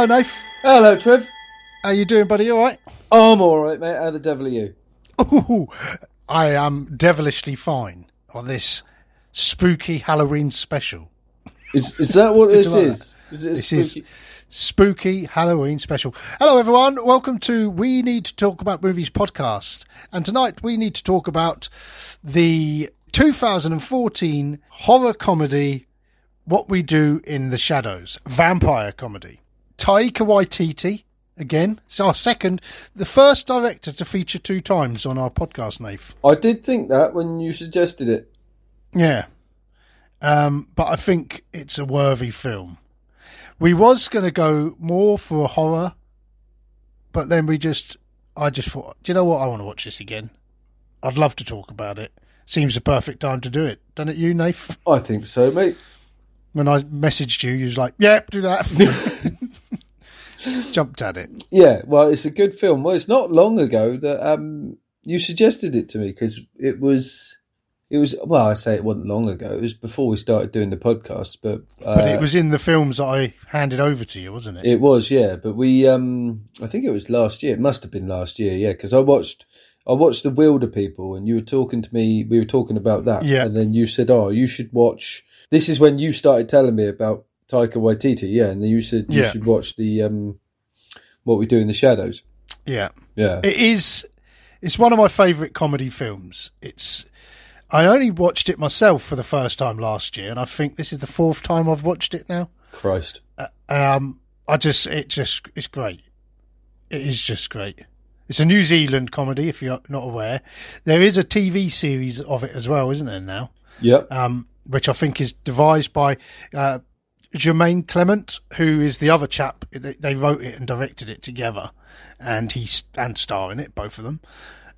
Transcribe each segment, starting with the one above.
Hello, Nath. Hello, Trev. How you doing, buddy? All right? I'm all right, mate. How the devil are you? Ooh, I am devilishly fine on this spooky Halloween special. Is is that what this like is? Is it This spooky- is spooky Halloween special. Hello, everyone. Welcome to We Need to Talk About Movies podcast. And tonight we need to talk about the 2014 horror comedy What We Do in the Shadows, vampire comedy. Taika Waititi, again, it's our second, the first director to feature two times on our podcast, Nath. I did think that when you suggested it. Yeah. Um, but I think it's a worthy film. We was going to go more for a horror, but then we just, I just thought, do you know what? I want to watch this again. I'd love to talk about it. Seems the perfect time to do it. Done it you, Nath? I think so, mate. When I messaged you, you was like, yep, do that. Jumped at it. Yeah, well, it's a good film. Well, it's not long ago that um you suggested it to me because it was it was well, I say it wasn't long ago. It was before we started doing the podcast, but uh, But it was in the films that I handed over to you, wasn't it? It was, yeah. But we, um, I think it was last year. It must have been last year, yeah. Because I watched, I watched the Wilder People, and you were talking to me. We were talking about that, Yeah. And then you said, "Oh, you should watch." This is when you started telling me about Taika Waititi, yeah. And then you said you Yeah. should watch the um, what we do in the shadows. yeah. Yeah, It is. It's one of my favourite comedy films. It's. I only watched it myself for the first time last year, and I think this is the fourth time I've watched it now. Christ. Um, I just, it just, it's great. It is just great. It's a New Zealand comedy, if you're not aware. There is a TV series of it as well, isn't there now? Yeah. um, which I think is devised by uh, Jemaine Clement, who is the other chap. They, wrote it and directed it together, and he's and star in it, both of them.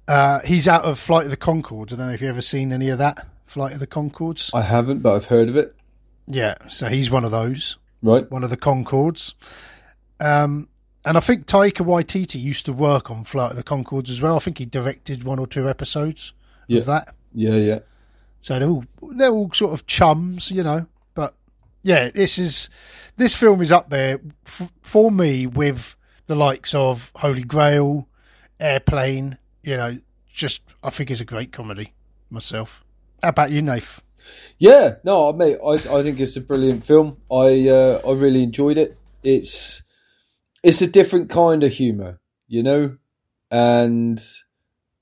Uh, he's out of Flight of the Conchords. I don't know if you've ever seen any of that Flight of the Conchords. I haven't, but I've heard of it. Yeah, so he's one of those, Right. one of the Conchords. Um, and I think Taika Waititi used to work on Flight of the Conchords as well. I think he directed one or two episodes Yeah. of that. Yeah, yeah. So they're all they're all sort of chums, you know. Yeah, this is this film is up there f- for me with the likes of Holy Grail, Airplane. You know, just I think it's a great comedy myself. How about you, Nath? Yeah, no, mate, I I think it's a brilliant film. I uh, I really enjoyed it. It's it's a different kind of humour, you know, and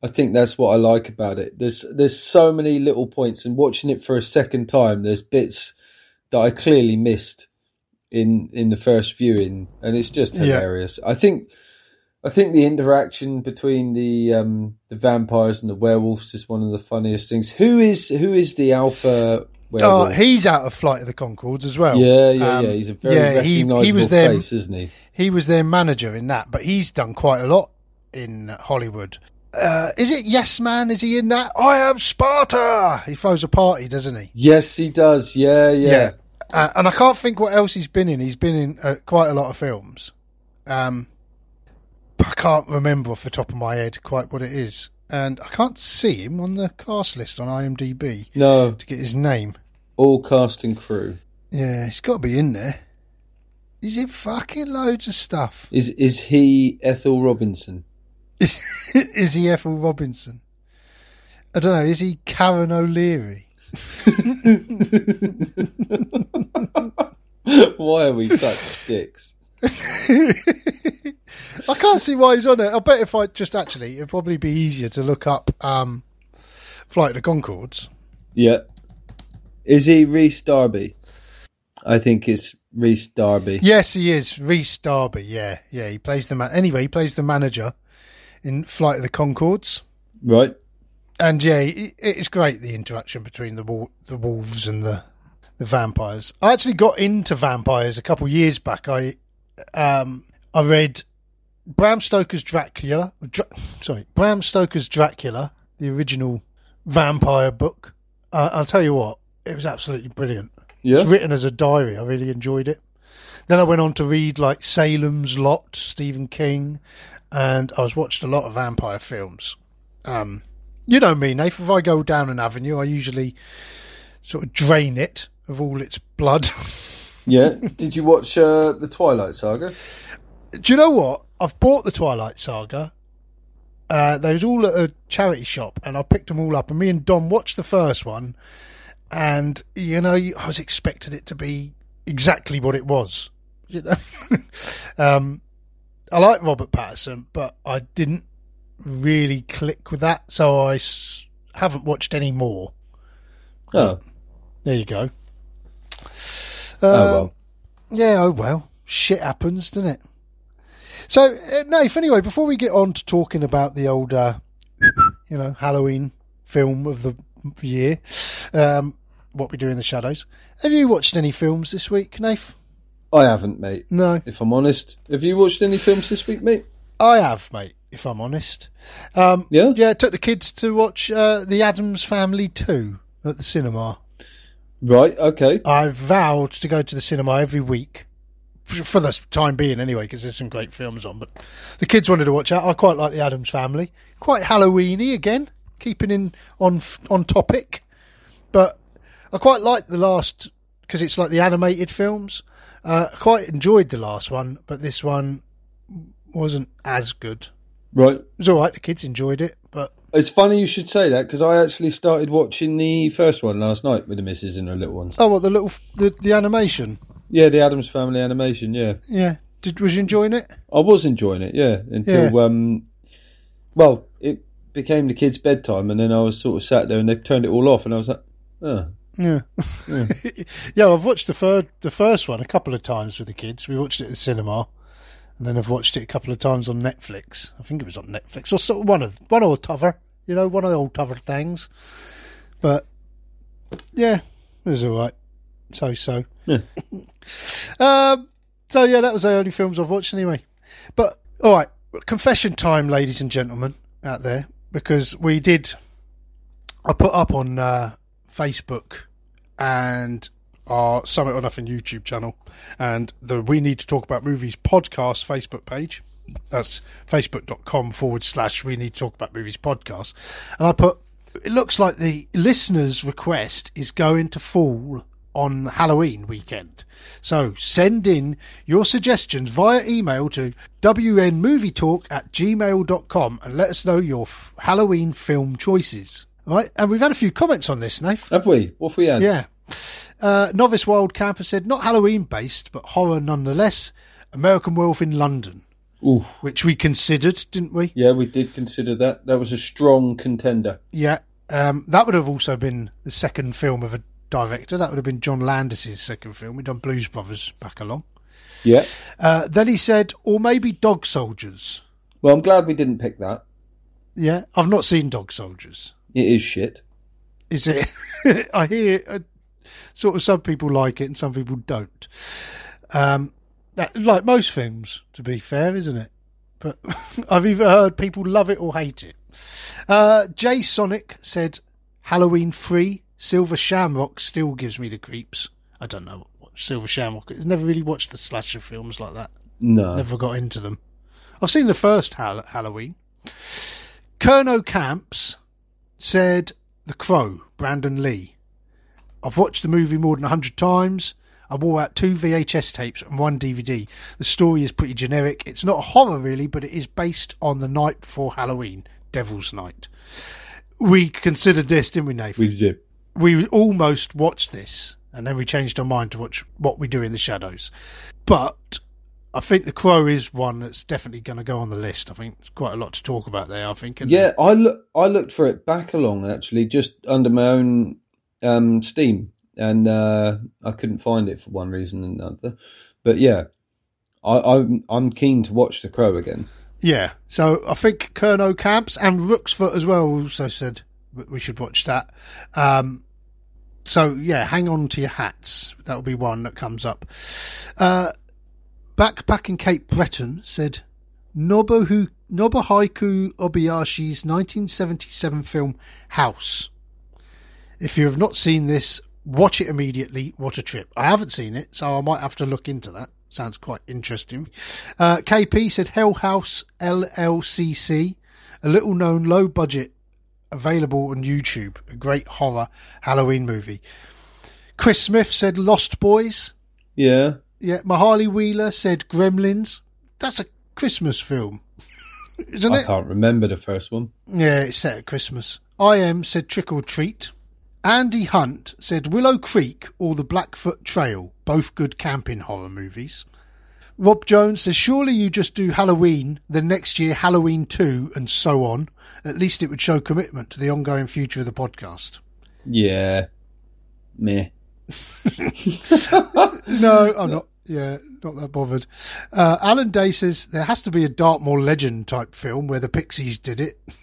I think that's what I like about it. There's there's so many little points, and watching it for a second time, there's bits that I clearly missed in in the first viewing, and it's just Yeah. hilarious. I think. I think the interaction between the um, the vampires and the werewolves is one of the funniest things. Who is who is the alpha Oh, werewolf? he's out of Flight of the Conchords as well. Yeah, yeah, Um, yeah. He's a very yeah, he- he recognisable was there- face, isn't he? He was their manager in that, but he's done quite a lot in Hollywood. Uh, is it Yes Man? Is he in that? I am Sparta. He throws a party, doesn't he? Yes, he does. Yeah, yeah. Uh, and I can't think what else he's been in. He's been in uh, quite a lot of films. Um, but I can't remember off the top of my head quite what it is. And I can't see him on the cast list on IMDb No, to get his name. all cast and crew. Yeah, he's got to be in there. He's in fucking loads of stuff. Is is he Ethel Robinson? is he Ethel Robinson? I don't know. Is he Karen O'Leary? Why are we such dicks? I can't see why he's on it. I bet if I just actually, it'd probably be easier to look up um, Flight of the Conchords. Yeah. Is he Rhys Darby? I think it's Rhys Darby. Yes, he is. Rhys Darby. Yeah, yeah. He plays the man. Anyway, he plays the manager in Flight of the Conchords. Right. And yeah, it's great the interaction between the the wolves and the the vampires. I actually got into vampires a couple of years back. I um I read Bram Stoker's Dracula. Dra- sorry, Bram Stoker's Dracula, the original vampire book. Uh, I'll tell you what, it was absolutely brilliant. Yeah. It's written as a diary. I really enjoyed it. Then I went on to read like Salem's Lot, Stephen King, and I was watched a lot of vampire films. Um, you know me, Nath. If I go down an avenue, I usually sort of drain it of all its blood. Yeah. Did you watch uh, the Twilight Saga? Do you know what? I've bought the Twilight Saga. Uh, they was all at a charity shop, and I picked them all up. And me and Dom watched the first one, and you know, I was expecting it to be exactly what it was. You know, um, I like Robert Pattinson, but I didn't really click with that, so I s- haven't watched any more. Oh, There you go. oh Um, well. Yeah, oh well. Shit happens, doesn't it? So, uh, Nath, anyway, before we get on to talking about the old, uh, you know, Halloween film of the year, um, what we do in the shadows, have you watched any films this week, Nath? I haven't, mate. No, If I'm honest, have you watched any films this week, mate? I have, mate, if I'm honest. Um, Yeah. yeah, I took the kids to watch uh, The Addams Family 2 at the cinema. Right. Okay. I vowed to go to the cinema every week for the time being, anyway, because there's some great films on. But the kids wanted to watch that. I quite like the Addams Family, quite Halloweeny again, keeping in on on topic. But I quite like the last because it's like the animated films. Uh, I quite enjoyed the last one, but this one wasn't as good. Right. It was all right. The kids enjoyed it, but It's funny you should say that because I actually started watching the first one last night with the missus and her little ones. oh, well, the little the, the animation, Yeah, the Addams Family animation. Yeah, yeah. Did was you enjoying it? I was enjoying it. Yeah, until um, well, it became the kids' bedtime, and then I was sort of sat there and they turned it all off, and I was like, oh, Yeah. yeah, Yeah. I've watched the third, the first one a couple of times with the kids. We watched it at the cinema, and then I've watched it a couple of times on Netflix. I think it was on Netflix or sort of one of one or t'other, you know, one of the old t'other things. But yeah, it was all right. So so. Yeah. um. So yeah, that was the only films I've watched anyway. But all right, confession time, ladies and gentlemen out there, because we did. I put up on uh, Facebook and our Summit or Nothing YouTube channel and the We Need to Talk About Movies podcast Facebook page. That's facebook.com forward slash We Need to Talk About Movies podcast. And I put, it looks like the listener's request is going to fall on Halloween weekend. So send in your suggestions via email to wnmovietalk at gmail.com and let us know your f- Halloween film choices. Right, and we've had a few comments on this, Nath. have we? What have we had? Yeah. Uh, Novice Wild Camper said, not Halloween based, but horror nonetheless. American Wolf in London, Ooh, which we considered, didn't we? yeah, we did consider that. That was a strong contender. Yeah. Um, that would have also been the second film of a director. That would have been John Landis's second film. We'd done Blues Brothers back along. Yeah. Uh, then he said, or maybe Dog Soldiers. Well, I'm glad we didn't pick that. Yeah. I've not seen Dog Soldiers. It is shit. Is it? I hear uh, sort of some people like it and some people don't. Um, that, like most films, to be fair, isn't it? But I've either heard people love it or hate it. Uh, Jay Sonic said Halloween free. Silver Shamrock still gives me the creeps. I don't know what Silver Shamrock is. Never really watched the slasher films like that. No. Never got into them. I've seen the first Hall- Halloween. Kerno Camps said The Crow, Brandon Lee. I've watched the movie more than 100 times. I wore out two VHS tapes and one DVD. The story is pretty generic. It's not a horror, really, but it is based on the night before Halloween, Devil's Night. We considered this, didn't we, Nathan? We did. we almost watched this and then we changed our mind to watch what we do in the shadows but i think the crow is one that's definitely going to go on the list i think it's quite a lot to talk about there i think Yeah, I look. I looked for it back along actually, just under my own um, Steam, and uh, I couldn't find it for one reason or another. But yeah, I, I'm I'm keen to watch The Crow again. yeah so i think kerno camps and rooksfoot as well also said we should watch that um so yeah hang on to your hats that'll be one that comes up uh backpacking cape breton said Nobuhu, Nobuhiko Obayashi's 1977 film House. If you have not seen this, watch it immediately. What a trip. I haven't seen it, so I might have to look into that. Sounds quite interesting. Uh, KP said Hell House LLCC, a little known low budget available on YouTube, a great horror Halloween movie. Chris Smith said Lost Boys. Yeah, Yeah, Mahali Wheeler said Gremlins. that's a Christmas film, isn't I it? I can't remember the first one. Yeah, it's set at Christmas. I am said Trick or Treat. Andy Hunt said Willow Creek or The Blackfoot Trail, both good camping horror movies. Rob Jones says surely you just do Halloween, then next year Halloween 2 and so on. At least it would show commitment to the ongoing future of the podcast. Yeah. Meh. No, I'm not. Yeah, not that bothered. Uh, Alan Day says there has to be a Dartmoor legend type film where the Pixies did it.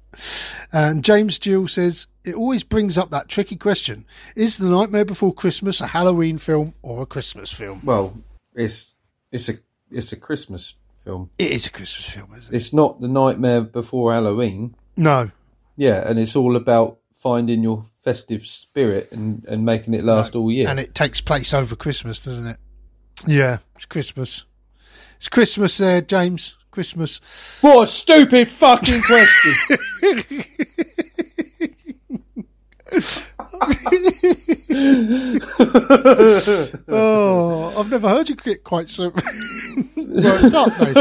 And James Gill says it always brings up that tricky question: Is The Nightmare Before Christmas a Halloween film or a Christmas film? Well, it's it's a it's a Christmas film. It is a Christmas film, isn't it? It's not the Nightmare Before Halloween. No, Yeah, and it's all about finding your festive spirit and, and making it last all year. and it takes place over Christmas, doesn't it? Yeah, it's Christmas. It's Christmas there, James. Christmas. what a stupid fucking question! Oh, I've never heard you get quite so worked up, mate.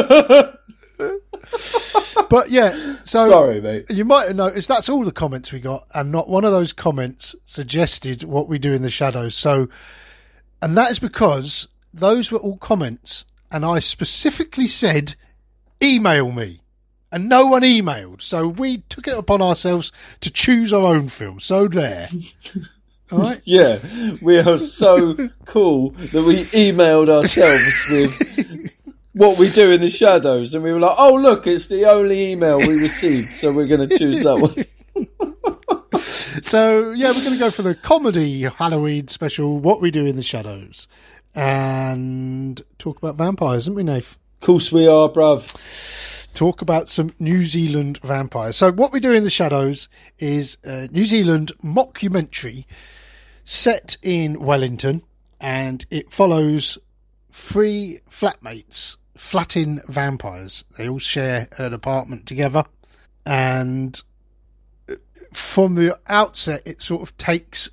But yeah, so Sorry, mate. you might have noticed that's all the comments we got, and not one of those comments suggested what we do in the shadows. So, and that is because those were all comments, and I specifically said, email me. And no one emailed, so we took it upon ourselves to choose our own film. So there, all right. Yeah, we are so cool that we emailed ourselves with what we do in the shadows, and we were like, "Oh, look, it's the only email we received, so we're going to choose that one." So yeah, we're going to go for the comedy Halloween special. What we do in the shadows, and talk about vampires, isn't we, Nath? Of course, we are, bruv. Talk about some New Zealand vampires. So what we do in the shadows is a New Zealand mockumentary set in Wellington, and it follows three flatmates, flat-in vampires. They all share an apartment together, and from the outset, it sort of takes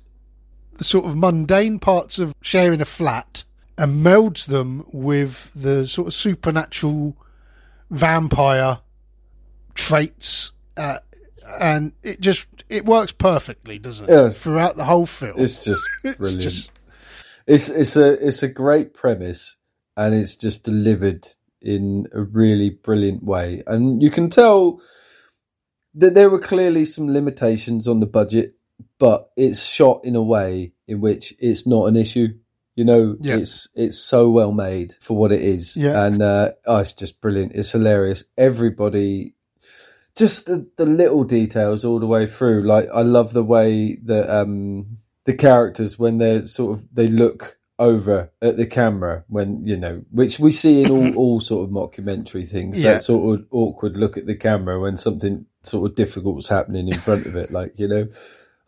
the sort of mundane parts of sharing a flat and melds them with the sort of supernatural vampire traits, uh, and it just it works perfectly, doesn't it? Yes. Throughout the whole film, It's just It's brilliant. just- It's it's a it's a great premise, and it's just delivered in a really brilliant way. And you can tell that there were clearly some limitations on the budget, but it's shot in a way in which it's not an issue. You know, Yeah. it's it's so well made for what it is, Yeah. and uh, oh, it's just brilliant. It's hilarious. Everybody, just the the little details all the way through. Like I love the way that um the characters when they're sort of they look over at the camera when you know which we see in all all sort of mockumentary things Yeah. that sort of awkward look at the camera when something sort of difficult's happening in front of it like you know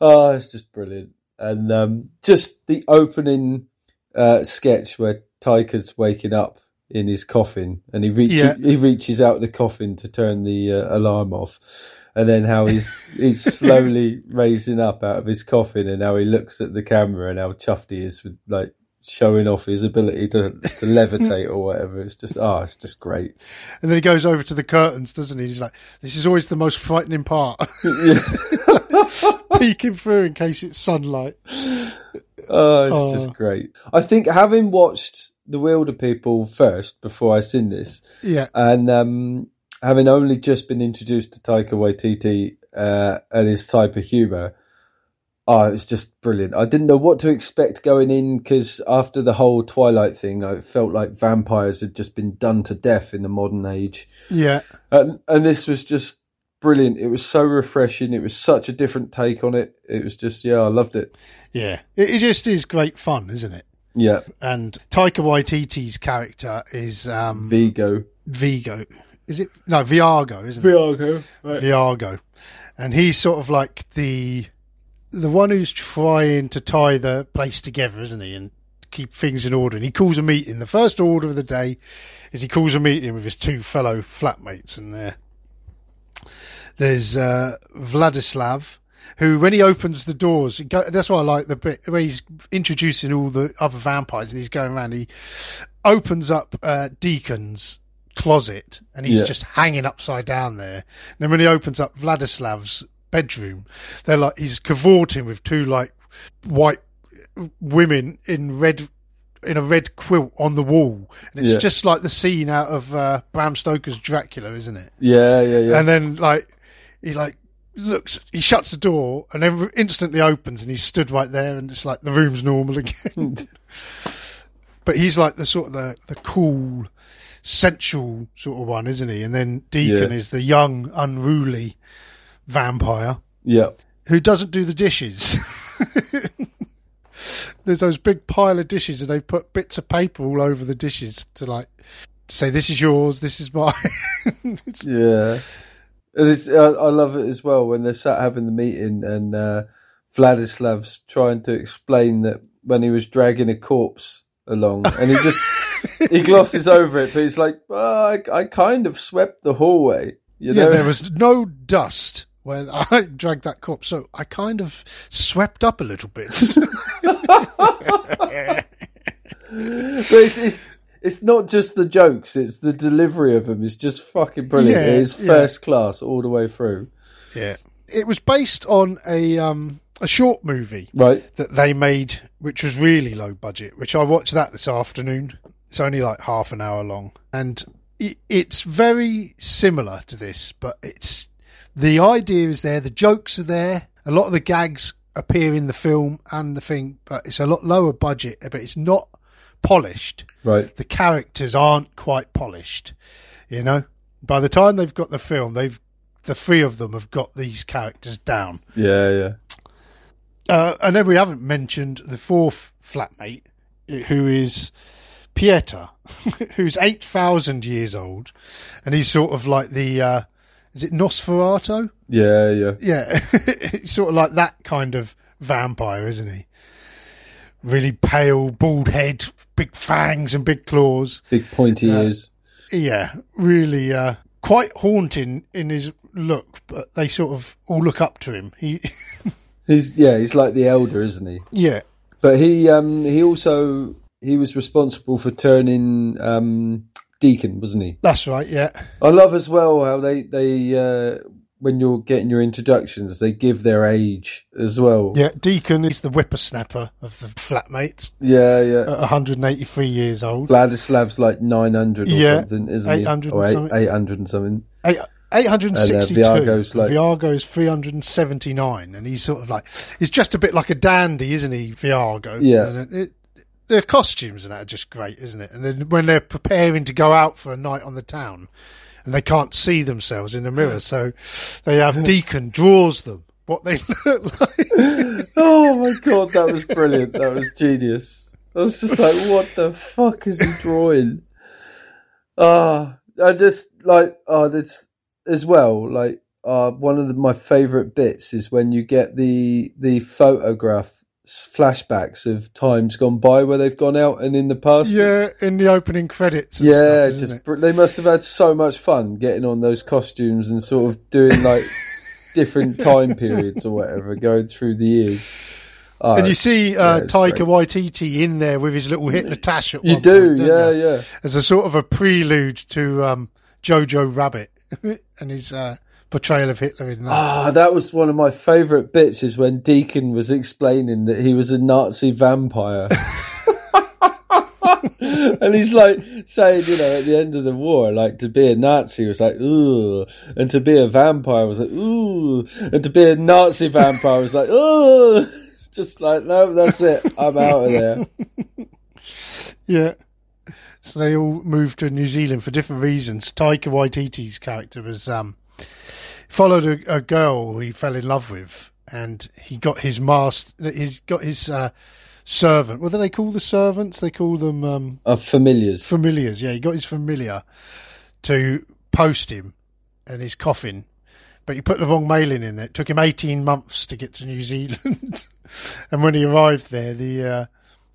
oh it's just brilliant and um just the opening uh sketch where Taika's waking up in his coffin and he reaches Yeah. he reaches out the coffin to turn the uh, alarm off and then how he's he's slowly raising up out of his coffin and how he looks at the camera and how chuffed he is with like showing off his ability to, to levitate or whatever. It's just oh, it's just great. and then he goes over to the curtains, doesn't he? He's like, "This is always the most frightening part." Peeking through in case it's sunlight. Oh, it's Oh. just great. I think having watched The Wilder People first before I seen this, Yeah, and um, having only just been introduced to Taika Waititi uh, and his type of humour, oh, it was just brilliant. I didn't know what to expect going in because after the whole Twilight thing, I felt like vampires had just been done to death in the modern age, yeah, and and this was just brilliant. It was so refreshing. It was such a different take on it. It was just yeah, I loved it. yeah. It, it just is great fun, isn't it? Yeah, And Taika Waititi's character is um, Vigo. Vigo. Is it no Viago? Isn't it? Viago. Right. Viago, and he's sort of like the the one who's trying to tie the place together, isn't he, and keep things in order. And he calls a meeting. The first order of the day is he calls a meeting with his two fellow flatmates, and there there's uh, Vladislav. Who, when he opens the doors, go, that's why I like the bit where he's introducing all the other vampires and he's going around. He opens up uh, Deacon's closet and he's Yeah. just hanging upside down there. And then when he opens up Vladislav's bedroom, they're like he's cavorting with two like white women in red in a red quilt on the wall, and it's Yeah. just like the scene out of uh, Bram Stoker's Dracula, isn't it? Yeah, yeah, yeah. And then like he like looks, he shuts the door and then instantly opens, and he's stood right there, and it's like the room's normal again. but he's like the sort of the the cool, sensual sort of one, isn't he? And then Deacon Yeah. is the young, unruly vampire yeah. who doesn't do the dishes. There's those big pile of dishes, and they put bits of paper all over the dishes to like say, "This is yours, this is mine." Yeah. I, I love it as well when they're sat having the meeting and uh, Vladislav's trying to explain that when he was dragging a corpse along and he just he glosses over it, but he's like, oh, I, I kind of swept the hallway. You yeah, know, there was no dust when I dragged that corpse, so I kind of swept up a little bit. But it's, it's it's not just the jokes; it's the delivery of them. It's just fucking brilliant. Yeah, it is yeah. first class all the way through. yeah, it was based on a um a short movie Right? that they made, which was really low budget. Which I watched that this afternoon. It's only like half an hour long, and it, it's very similar to this, but it's the idea is there, the jokes are there, a lot of the gags appear in the film and the thing, but it's a lot lower budget, but it's not polished. Right? the characters aren't quite polished. You know, by the time they've got the film, they've the three of them have got these characters down. Yeah, yeah. Uh, and then we haven't mentioned the fourth flatmate, who is Pieter, who's eight thousand years old, and he's sort of like the uh, is it Nosferatu? Yeah, yeah. Yeah, he's sort of like that kind of vampire, isn't he? Really pale, bald head, big fangs and big claws. Big pointy ears. yeah, really uh, quite haunting in his look, but they sort of all look up to him. He, He's yeah, he's like the elder, isn't he? yeah, But he um he also he was responsible for turning um Deacon, wasn't he? that's right. Yeah, I love as well how they they uh when you're getting your introductions, they give their age as well. yeah. Deacon is the whippersnapper of the flatmates, yeah, yeah. at 183 years old. Vladislav's like nine hundred or Yeah, something, isn't he? 800 or and eight something. eight hundred and something. Eight, 862. And, uh, Viago's like- Viago's 379, and he's sort of like he's just a bit like a dandy, isn't he? Viago. Yeah. And it, it, their costumes and that are just great, isn't it? And then when they're preparing to go out for a night on the town, and they can't see themselves in the mirror, so they have Deacon draws them what they look like. Oh my god, that was brilliant. That was genius. I was just like, what the fuck is he drawing? Ah, I just like, oh, this as well. Like, uh, one of the, my favourite bits is when you get the the photograph flashbacks of times gone by where they've gone out and in the past. yeah, in the opening credits. And Yeah, stuff, just it? they must have had so much fun getting on those costumes and sort of doing like different time periods or whatever, going through the years. Oh, And you see uh, yeah, Taika great. Waititi in there with his little Hitler tash at you do, point, yeah, you? yeah. as a sort of a prelude to um, Jojo Rabbit and his uh, portrayal of Hitler in that. Ah, that was one of my favourite bits is when Deacon was explaining that he was a Nazi vampire. and he's like saying, you know, at the end of the war, like to be a Nazi was like, ooh, and to be a vampire was like, ooh, and to be a Nazi vampire was like, ooh, just like, no, that's it, I'm out of there. Yeah. So they all moved to New Zealand for different reasons. Taika Waititi's character was um, followed a, a girl he fell in love with, and he got his master. He's got his uh, servant. What do they call the servants? They call them um, Of familiars. familiars. Yeah, he got his familiar to post him and his coffin, but he put the wrong mailing in it. It took him 18 months to get to New Zealand. and when he arrived there, the uh,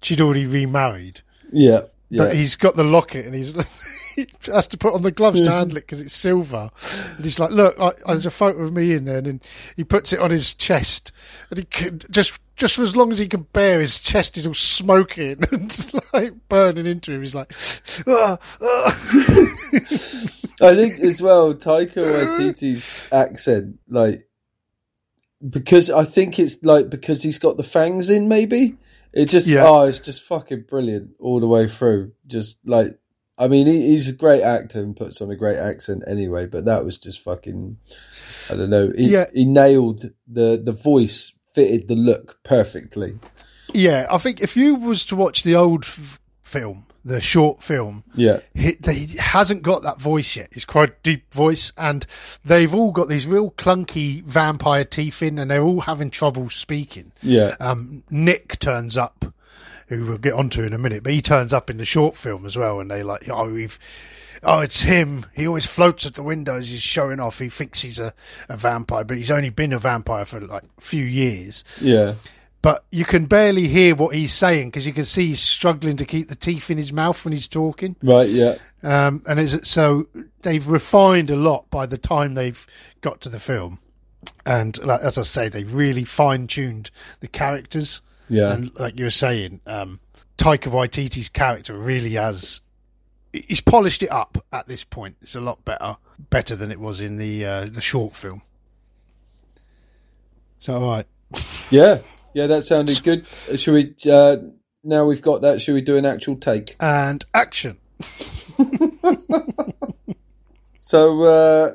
she'd already remarried. Yeah. Yeah. But he's got the locket and he's he has to put on the gloves to handle it because it's silver. And he's like, "Look, I, there's a photo of me in there." And he puts it on his chest, and he can, just just for as long as he can bear, his chest is all smoking and like burning into him. He's like, "Ah, ah." I think as well, Taika Waititi's accent, like, because I think it's like because he's got the fangs in, maybe. It just, Yeah. oh, it's just fucking brilliant all the way through. Just like, I mean, he, he's a great actor and puts on a great accent anyway, but that was just fucking, I don't know. He, Yeah. he nailed the, the voice, fitted the look perfectly. yeah, I think if you was to watch the old f- film, the short film, Yeah. he, he hasn't got that voice yet. He's quite a deep voice, and they've all got these real clunky vampire teeth in, and they're all having trouble speaking. Yeah. Um, Nick turns up, who we'll get onto in a minute, but he turns up in the short film as well, and they like, oh, we've. Oh, it's him. He always floats at the windows. He's showing off. He thinks he's a, a vampire, but he's only been a vampire for like a few years. Yeah. But you can barely hear what he's saying because you can see he's struggling to keep the teeth in his mouth when he's talking. Right. Yeah. Um, and is it so they've refined a lot by the time they've got to the film, and like, as I say, they've really fine tuned the characters. Yeah. And like you were saying, um, Taika Waititi's character really has. He's polished it up at this point. It's a lot better, better than it was in the uh, the short film. So all right, Yeah. Yeah. That sounded good. Uh, Should we, uh, now we've got that, should we do an actual take? and action. So, uh,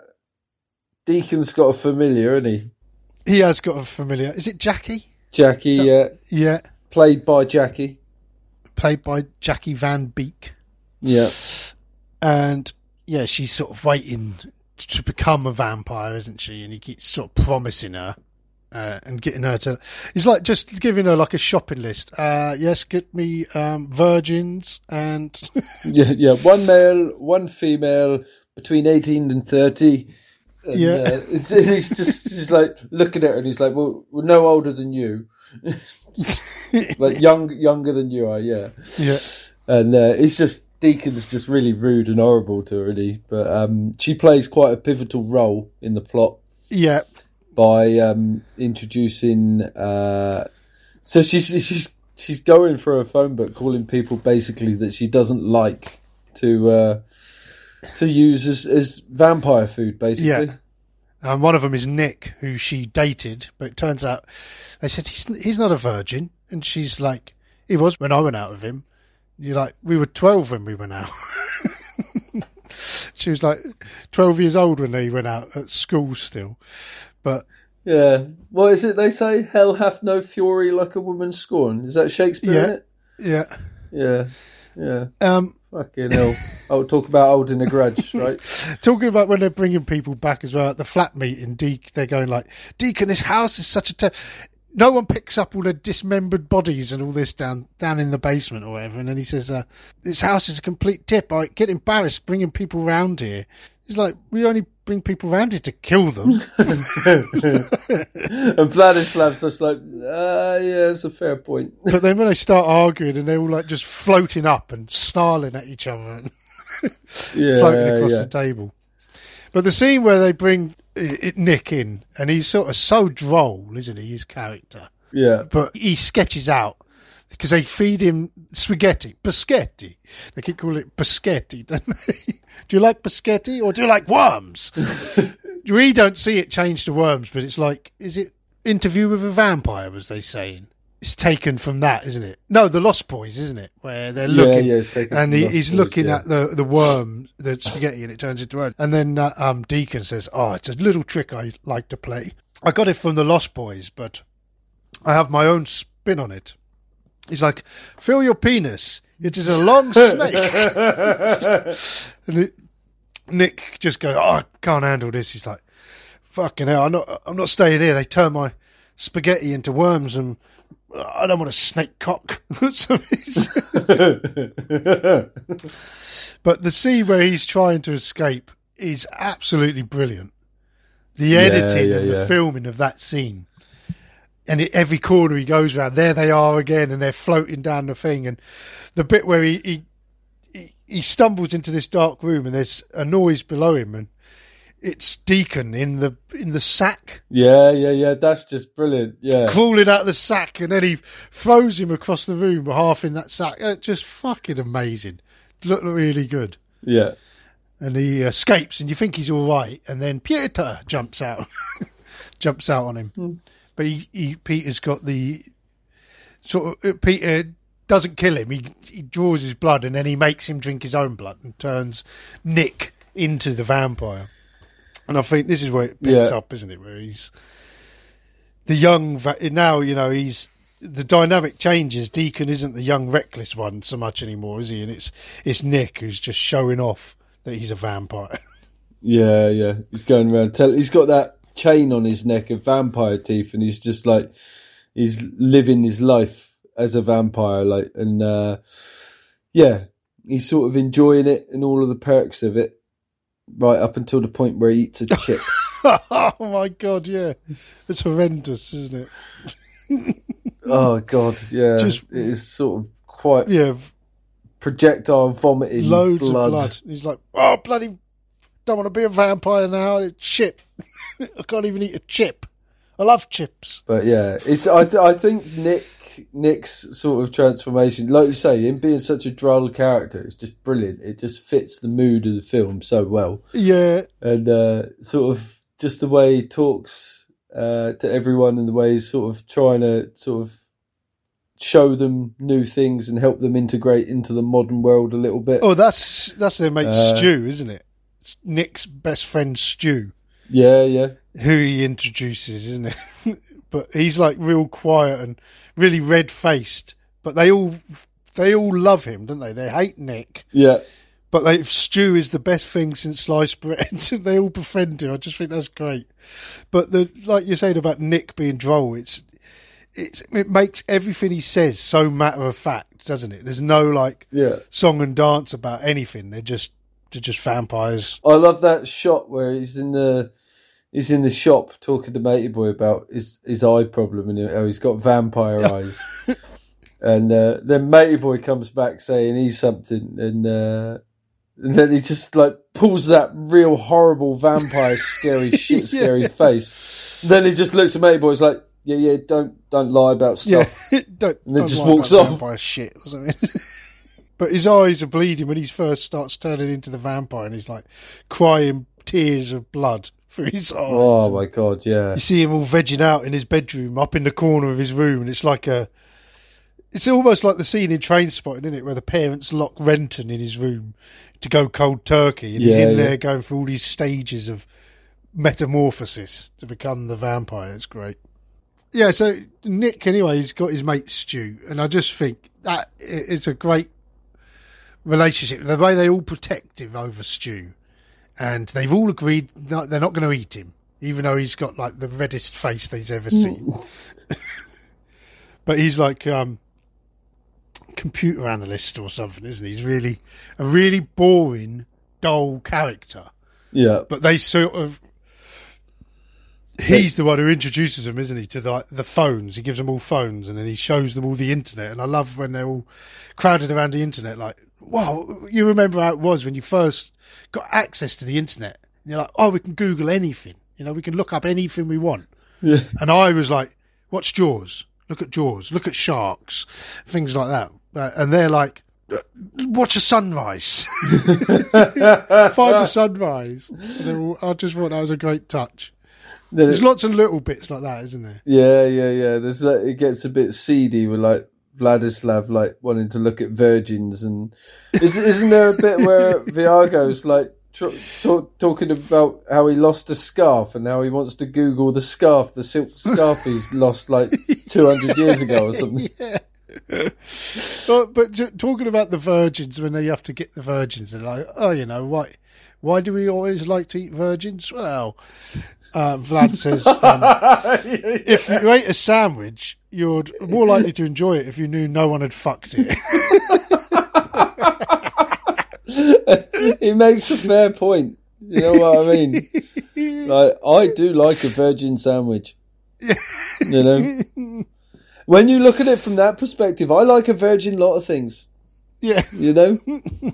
Deacon's got a familiar, isn't he? He has got a familiar. Is it Jackie? Jackie, uh, Yeah, played by Jackie. played by Jackie Van Beek. Yeah. and yeah, she's sort of waiting to become a vampire, isn't she? And he keeps sort of promising her uh, and getting her to. He's like just giving her like a shopping list. Uh, yes, get me um, virgins and Yeah, yeah. One male, one female, between 18 and 30. And, Yeah. uh, it's, and he's just, just like looking at her and he's like, well, we're no older than you. like young, younger than you are, yeah. yeah, And uh, it's just, Deacon's just really rude and horrible to her, really. But um, she plays quite a pivotal role in the plot. yeah, by um, introducing. Uh, so she's she's she's going for her phone book, calling people basically that she doesn't like to uh, to use as, as vampire food, basically. Yeah. And one of them is Nick, who she dated, but it turns out they said he's he's not a virgin, and she's like, he was when I went out with him. You're like, we were twelve when we went out. she was like twelve years old when they went out at school still, but Yeah. What is it they say? Hell hath no fury like a woman scorned. Is that Shakespeare? Yeah. In it? yeah. Yeah. Yeah. Um, Fucking hell. I'll talk about holding a grudge, right? talking about when they're bringing people back as well at the flat meeting, Deacon, they're going like, Deacon, this house is such a. Ter- no one picks up all the dismembered bodies and all this down down in the basement or whatever. And then he says, uh, "This house is a complete tip. I get embarrassed bringing people round here." He's like, "We only bring people around here to kill them." and Vladislav's just like, uh, yeah, it's a fair point. but then when they start arguing and they're all like just floating up and snarling at each other and Yeah. floating across yeah. the table. But the scene where they bring Nick in and he's sort of so droll, isn't he? His character. Yeah. but he sketches out because they feed him spaghetti, biscotti. They keep calling it biscotti, don't they? do you like biscotti or do you like worms? we don't see it change to worms, but it's like, is it interview with a vampire? Was they saying? It's taken from that, isn't it? No, the Lost Boys, isn't it? Where they're looking, yeah, it's taken and from he, he's Boys, looking yeah. at the the worm, the spaghetti, and it turns into worm. And then uh, um, Deacon says, "Oh, it's a little trick I like to play. I got it from the Lost Boys, but I have my own spin on it. He's like, feel your penis. It is a long snake. and it, Nick just goes, oh, I can't handle this. He's like, fucking hell, I'm not, I'm not staying here. They turn my spaghetti into worms and I don't want a snake cock. But the scene where he's trying to escape is absolutely brilliant. The editing yeah, and the yeah. filming of that scene. And it, every corner he goes around, there they are again, and they're floating down the thing. And the bit where he, he, he he stumbles into this dark room and there's a noise below him and it's Deacon in the in the sack Yeah, yeah, yeah. That's just brilliant. Yeah. crawling out of the sack and then he throws him across the room half in that sack. Uh, just fucking amazing. Looked really good. Yeah. And he escapes and you think he's all right and then Peter jumps out. jumps out on him. But he, he Peter's got the sort of uh, Peter doesn't kill him. He he draws his blood and then he makes him drink his own blood and turns Nick into the vampire. And I think this is where it picks Yeah. up, isn't it? Where he's the young va- now. You know, he's the dynamic changes. Deacon isn't the young reckless one so much anymore, is he? And it's it's Nick who's just showing off that he's a vampire. Yeah, yeah. He's going around. Tell, he's got that chain on his neck of vampire teeth, and he's just like he's living his life as a vampire. Like, and uh, yeah, he's sort of enjoying it and all of the perks of it, right up until the point where he eats a chip. oh my god, yeah, it's horrendous, isn't it? oh God, yeah. Just- it is sort of quite Yeah, projectile vomiting loads blood. of blood. He's like, oh bloody, don't want to be a vampire now. It's shit. I can't even eat a chip. I love chips. But yeah, it's I, I think Nick Nick's sort of transformation, like you say, him being such a droll character, is just brilliant. It just fits the mood of the film so well, Yeah, and uh, sort of just the way he talks uh, to everyone, and the way he's sort of trying to sort of show them new things and help them integrate into the modern world a little bit. Oh, that's that's their mate Uh, Stu, isn't it? It's Nick's best friend Stu, Yeah, yeah, who he introduces, isn't it? but he's like real quiet and really red faced. But they all they all love him, don't they? They hate Nick, yeah. but they Stu is the best thing since sliced bread. they all befriend him. I just think that's great. But the like you're saying about Nick being droll, it's it's it makes everything he says so matter of fact, doesn't it? There's no like Yeah. song and dance about anything. They're just they're just vampires. I love that shot where he's in the he's in the shop talking to Matey Boy about his his eye problem and how he's got vampire eyes. And uh, then Matey Boy comes back saying he's something, and uh, and then he just like pulls that real horrible vampire, scary shit, scary face. And then he just looks at Matey Boy, he's like, "Yeah, yeah, don't don't lie about stuff." Yeah, don't, And then don't just lie walks about off. Vampire shit or something. But his eyes are bleeding when he first starts turning into the vampire, and he's like crying tears of blood through his eyes. Oh my god, yeah, You see him all vegging out in his bedroom, up in the corner of his room, and it's like a. It's almost like the scene in Trainspotting, isn't it, where the parents lock Renton in his room to go cold turkey, and he's in yeah. there going through all these stages of metamorphosis to become the vampire. It's great. Yeah, so Nick, anyway, he's got his mate Stu, and I just think that it's a great relationship. The way they all protect him over Stu, and they've all agreed that they're not going to eat him, even though he's got like the reddest face they've ever seen. but he's like um, computer analyst or something, isn't he? He's really a really boring, dull character. yeah, But they sort of. He's the one who introduces them, isn't he, to the, the phones? He gives them all phones, and then he shows them all the internet. And I love when they're all crowded around the internet. Like, wow, you remember how it was when you first got access to the internet? And you're like, oh, we can Google anything. You know, we can look up anything we want. yeah, And I was like, watch Jaws. Look at Jaws. Look at sharks. Things like that. Uh, and they're like, "Uh, watch a sunrise. Find the sunrise. And all, I just thought that was a great touch. There's lots of little bits like that, isn't there? Yeah, yeah, yeah. There's that. It gets a bit seedy with like Vladislav like wanting to look at virgins, and is, isn't there a bit where Viago's like tr- talk, talking about how he lost a scarf and how he wants to Google the scarf, the silk scarf he's lost like 200 years ago or something. But, but j- talking about the virgins, when they have to get the virgins, they're like, oh, you know, why, why do we always like to eat virgins? Well, uh, Vlad says, um, if you ate a sandwich, you're more likely to enjoy it if you knew no one had fucked it. he makes a fair point. You know what I mean? Like I do like a virgin sandwich. You know. When you look at it from that perspective, I like a virgin lot of things. yeah. You know,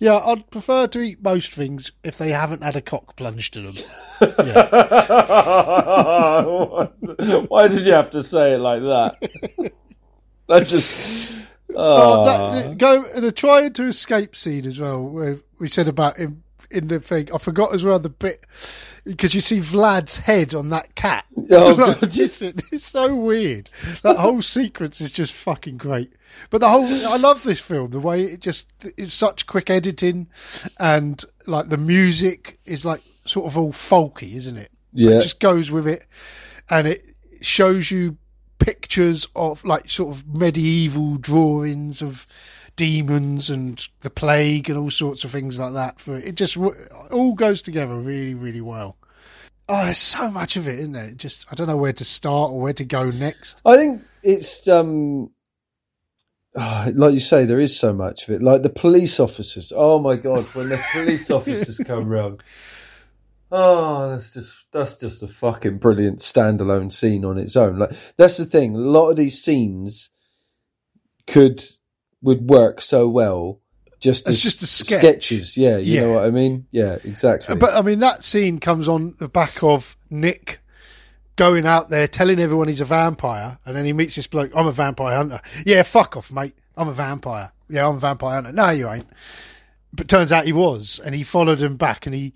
Yeah, I'd prefer to eat most things if they haven't had a cock plunged to them. Why did you have to say it like that? that just. Oh, Oh, that, go the trying to escape scene as well, where we said about him in the thing. I forgot as well the bit because you see Vlad's head on that cat. Oh, Like, it's, it's so weird. That whole sequence is just fucking great. But the whole, I love this film. The way it just it's such quick editing, and like the music is like sort of all folky, isn't it? Yeah. it just goes with it, and it shows you pictures of like sort of medieval drawings of demons and the plague and all sorts of things like that. For it just all goes together really, really well. Oh, there's so much of it, isn't there? It Just I don't know where to start or where to go next. I think it's um, ah, like you say, there is so much of it. Like the police officers. Oh my god, when the police officers come round. Oh, that's just that's just a fucking brilliant standalone scene on its own. Like that's the thing. A lot of these scenes could would work so well just It's just a sketch. sketches. Yeah, you Yeah. know what I mean. Yeah, exactly. But I mean, that scene comes on the back of Nick going out there telling everyone he's a vampire, and then he meets this bloke. I'm a vampire hunter. Yeah, fuck off, mate. I'm a vampire. Yeah, I'm a vampire hunter. No, you ain't. But turns out he was, and he followed him back, and he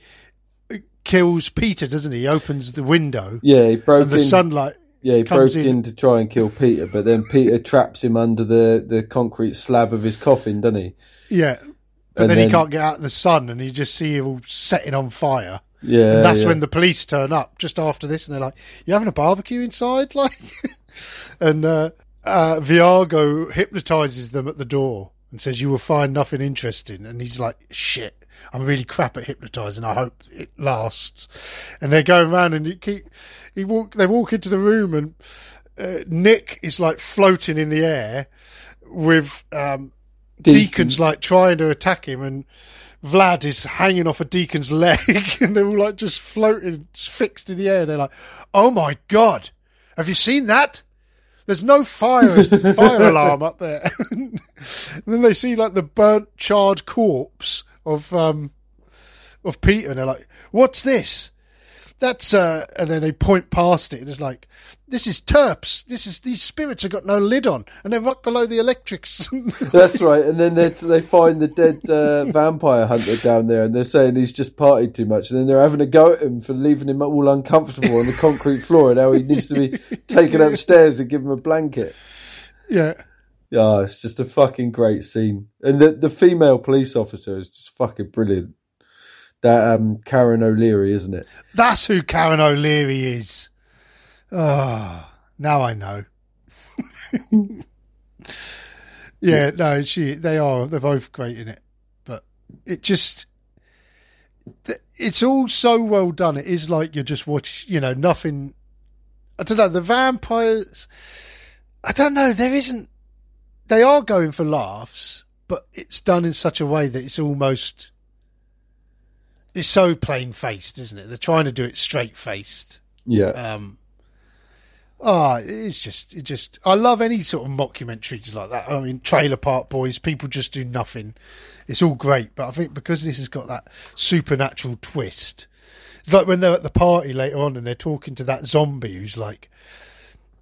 kills Peter, doesn't he? He opens the window, yeah, he broke and the in. sunlight. Yeah, he broke in. in. to try and kill Peter, but then Peter traps him under the, the concrete slab of his coffin, doesn't he? Yeah. But And then, he can't get out of the sun, and you just see it all setting on fire. Yeah, And that's yeah. when the police turn up just after this, and they're like, "You having a barbecue inside?" Like, and uh, uh, Viago hypnotizes them at the door and says, "You will find nothing interesting." And he's like, "Shit, I'm really crap at hypnotizing. I hope it lasts." And they're going around, and you keep he walk. They walk into the room, and uh, Nick is like floating in the air with um, Deacon. Deacon's like trying to attack him, and Vlad is hanging off a Deacon's leg, and they're all like just floating, fixed in the air. And they're like, "Oh my god, have you seen that? There's no fire fire alarm up there." and then they see like the burnt, charred corpse of um of Peter, and they're like, "What's this?" That's uh, and then they point past it, and it's like, "This is Terps. This is these spirits have got no lid on, and they're right below the electrics." That's right. And then they they find the dead uh, vampire hunter down there, and they're saying he's just partied too much. And then they're having a go at him for leaving him all uncomfortable on the concrete floor, and how he needs to be taken upstairs and give him a blanket. yeah. Yeah, it's just a fucking great scene, and the the female police officer is just fucking brilliant. That um, Karen O'Leary, isn't it? That's who Karen O'Leary is. Oh, now I know. yeah, no, she. They are. They're both great in it, but it just. It's all so well done. It is like you're just watch. You know, nothing. I don't know. The vampires. I don't know. There isn't. They are going for laughs, but it's done in such a way that it's almost. It's so plain faced, isn't it? They're trying to do it straight faced. Yeah, Um, ah, it's just, it just. I love any sort of mockumentaries like that. I mean, Trailer Park Boys, people just do nothing. It's all great, but I think because this has got that supernatural twist, it's like when they're at the party later on and they're talking to that zombie who's like,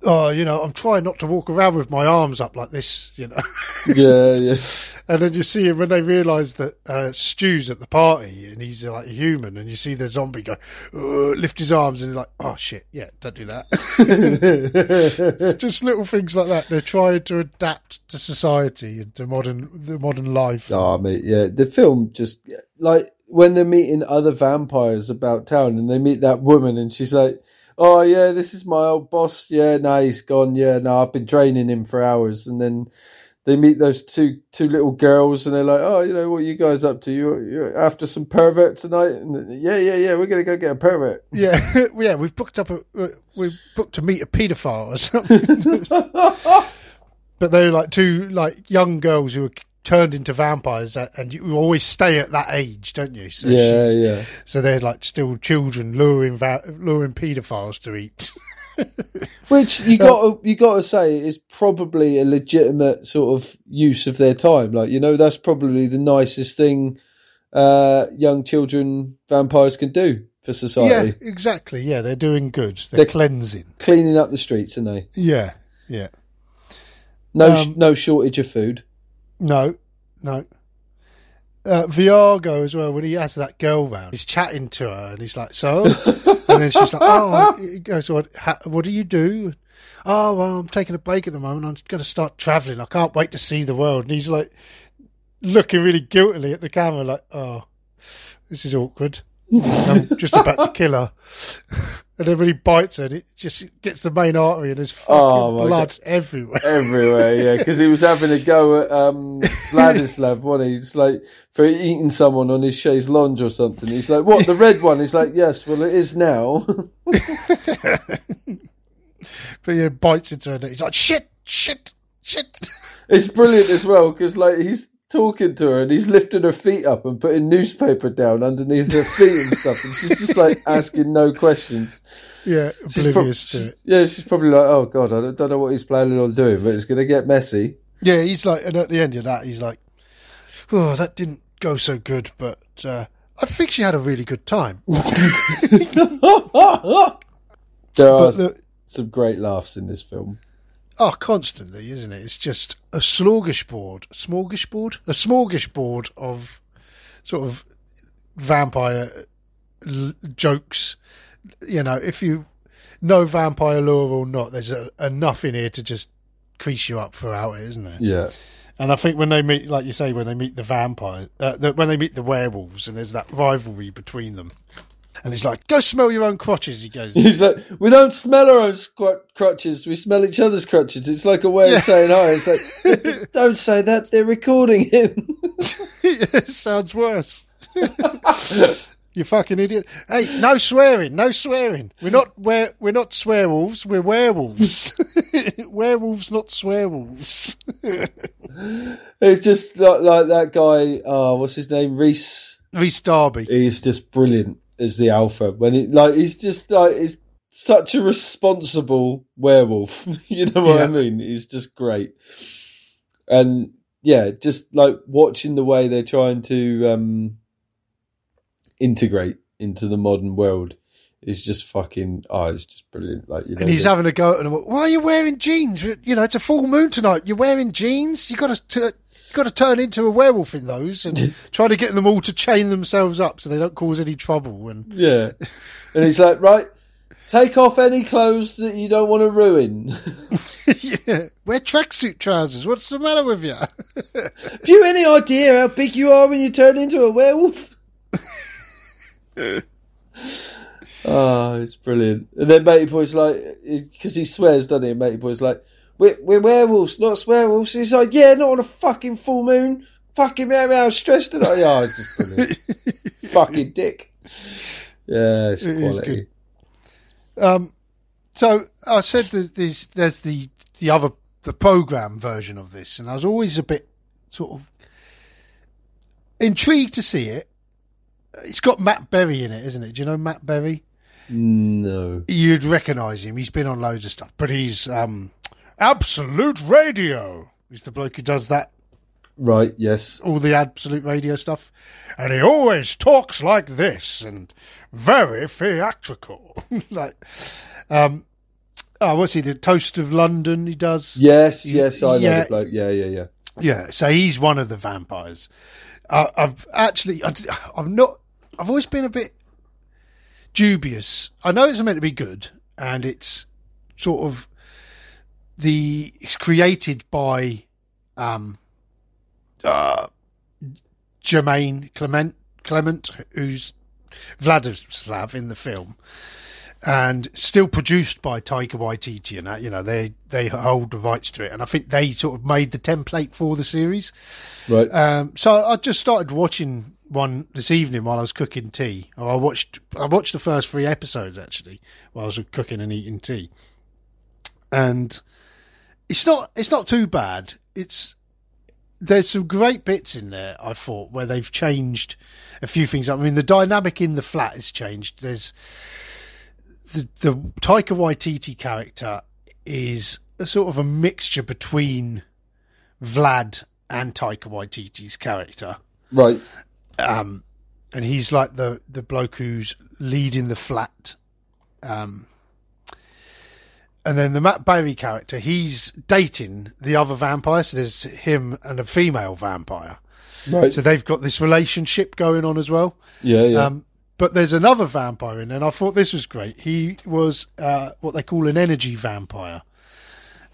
"Oh, you know, I'm trying not to walk around with my arms up like this," you know. yeah, yeah. And then you see him when they realise that uh, Stu's at the party and he's like a human, and you see the zombie go, lift his arms, and you're like, oh shit, yeah, don't do that. Just little things like that. They're trying to adapt to society and to modern the modern life. Oh, mate, yeah. The film just like when they're meeting other vampires about town, and they meet that woman, and she's like, "Oh yeah, this is my old boss. Yeah, no, he's gone. Yeah, no, I've been draining him for hours." And then they meet those two two little girls, and they're like, "Oh, you know what, are you guys up to? You you're after some pervert tonight?" And yeah, yeah, yeah, we're gonna go get a pervert. Yeah, yeah, we've booked up a uh, we've booked to meet a paedophile or something. but they're like two like young girls who are turned into vampires, uh, and you always stay at that age, don't you? So Yeah, yeah. So they're like still children luring va- luring paedophiles to eat. Which you got you got to say is probably a legitimate sort of use of their time. Like you know, that's probably the nicest thing uh, young children vampires can do for society. Yeah, exactly. Yeah, they're doing good. They're, They're- cleansing. Cleaning up the streets, aren't they? Yeah, yeah. No, Um, no shortage of food. No, no. Uh, Viago as well, when he has that girl round, he's chatting to her and he's like, so? and then she's like, oh, he goes, what, ha, what do you do? Oh, well, I'm taking a break at the moment. I'm going to start travelling. I can't wait to see the world. And he's like, looking really guiltily at the camera, like, oh, this is awkward. I'm just about to kill her. And then when he bites her, it just gets the main artery and there's fucking Oh, blood everywhere. Everywhere, yeah, because he was having a go at um, Vladislav, wasn't he? It's like for eating someone on his chaise lounge or something. He's like, "What? The red one?" He's like, "Yes, well, it is now." But yeah, bites into it. He's like, shit, shit, shit. It's brilliant as well because like he's talking to her and he's lifting her feet up and putting newspaper down underneath her feet and stuff, and she's just like asking no questions. Yeah, She's oblivious to it. Yeah, she's probably like, "Oh God, I don't, don't know what he's planning on doing, but it's going to get messy." Yeah, he's like, and at the end of that, he's like, oh, that didn't go so good, but uh, I think she had a really good time. There are the, some great laughs in this film. Oh, constantly, isn't it? It's just a smorgasbord, smorgasbord, a smorgasbord of sort of vampire l- jokes. You know, if you know vampire lore or not, there's a, enough in here to just crease you up throughout it, isn't there? Yeah. And I think when they meet, like you say, when they meet the vampire, uh, the, when they meet the werewolves, and there's that rivalry between them, and he's like, "Go smell your own crotches." He goes, He's like, we don't smell our own squ- crutches, we smell each other's crutches. It's like a way Yeah. of saying hi. It's like, don't say that, they're recording it. it "Sounds worse." you fucking idiot! Hey, no swearing, no swearing. We're not we're we're not swearwolves. We're werewolves. werewolves, not swearwolves. it's just like, like that guy, uh, what's his name? Rhys. Rhys Darby. He's just brilliant as the alpha. When he, like, he's just like, he's such a responsible werewolf. you know what I mean? He's just great. And yeah, just like watching the way they're trying to, um, integrate into the modern world is just fucking, oh, it's just brilliant. Like, you know, And he's having a go at him. Why are you wearing jeans? You know, it's a full moon tonight. You're wearing jeans. You got to. You got to turn into a werewolf in those and try to get them all to chain themselves up so they don't cause any trouble. And yeah. And he's like, right, take off any clothes that you don't want to ruin. yeah, wear tracksuit trousers. What's the matter with you? Have you any idea how big you are when you turn into a werewolf? oh, it's brilliant. And then Matey Boy's like, because he swears, doesn't he? And Matey Boy's like, we're, we're werewolves, not swearwolves. He's like, yeah, not on a fucking full moon. Fucking meow meow, stressed I, oh, it's just brilliant. fucking dick. Yeah, it's It quality. Um, so I said that there's there's the the other the program version of this, and I was always a bit sort of intrigued to see it. It's got Matt Berry in it, isn't it? Do you know Matt Berry? No. You'd recognise him. He's been on loads of stuff, but he's um, Absolute Radio. He's the bloke who does that Right, yes. all the absolute radio stuff. And he always talks like this and very theatrical. like, um, oh, what's he, the Toast of London he does? Yes, yes, I know Yeah. the bloke. Yeah, yeah, yeah. Yeah, so he's one of the vampires. Uh, I've actually, I, I'm not, I've always been a bit dubious. I know it's meant to be good and it's sort of the, it's created by, um, uh, Jemaine Clement, Clement, who's Vladislav in the film, and still produced by Taika Waititi, and that you know they they hold the rights to it, and I think they sort of made the template for the series. Right. Um, so I just started watching one this evening while I was cooking tea. Or I watched I watched the first three episodes actually while I was cooking and eating tea, and it's not it's not too bad. It's there's some great bits in there. I thought where they've changed a few things. I mean, the dynamic in the flat has changed. There's the, the Taika Waititi character is a sort of a mixture between Vlad and Taika Waititi's character. Right. Um, and he's like the, the bloke who's leading the flat. Um, and then the Matt Berry character, he's dating the other vampire. So there's him and a female vampire. Right. So they've got this relationship going on as well. yeah, yeah. Um, but there's another vampire in there, and I thought this was great. He was uh, what they call an energy vampire.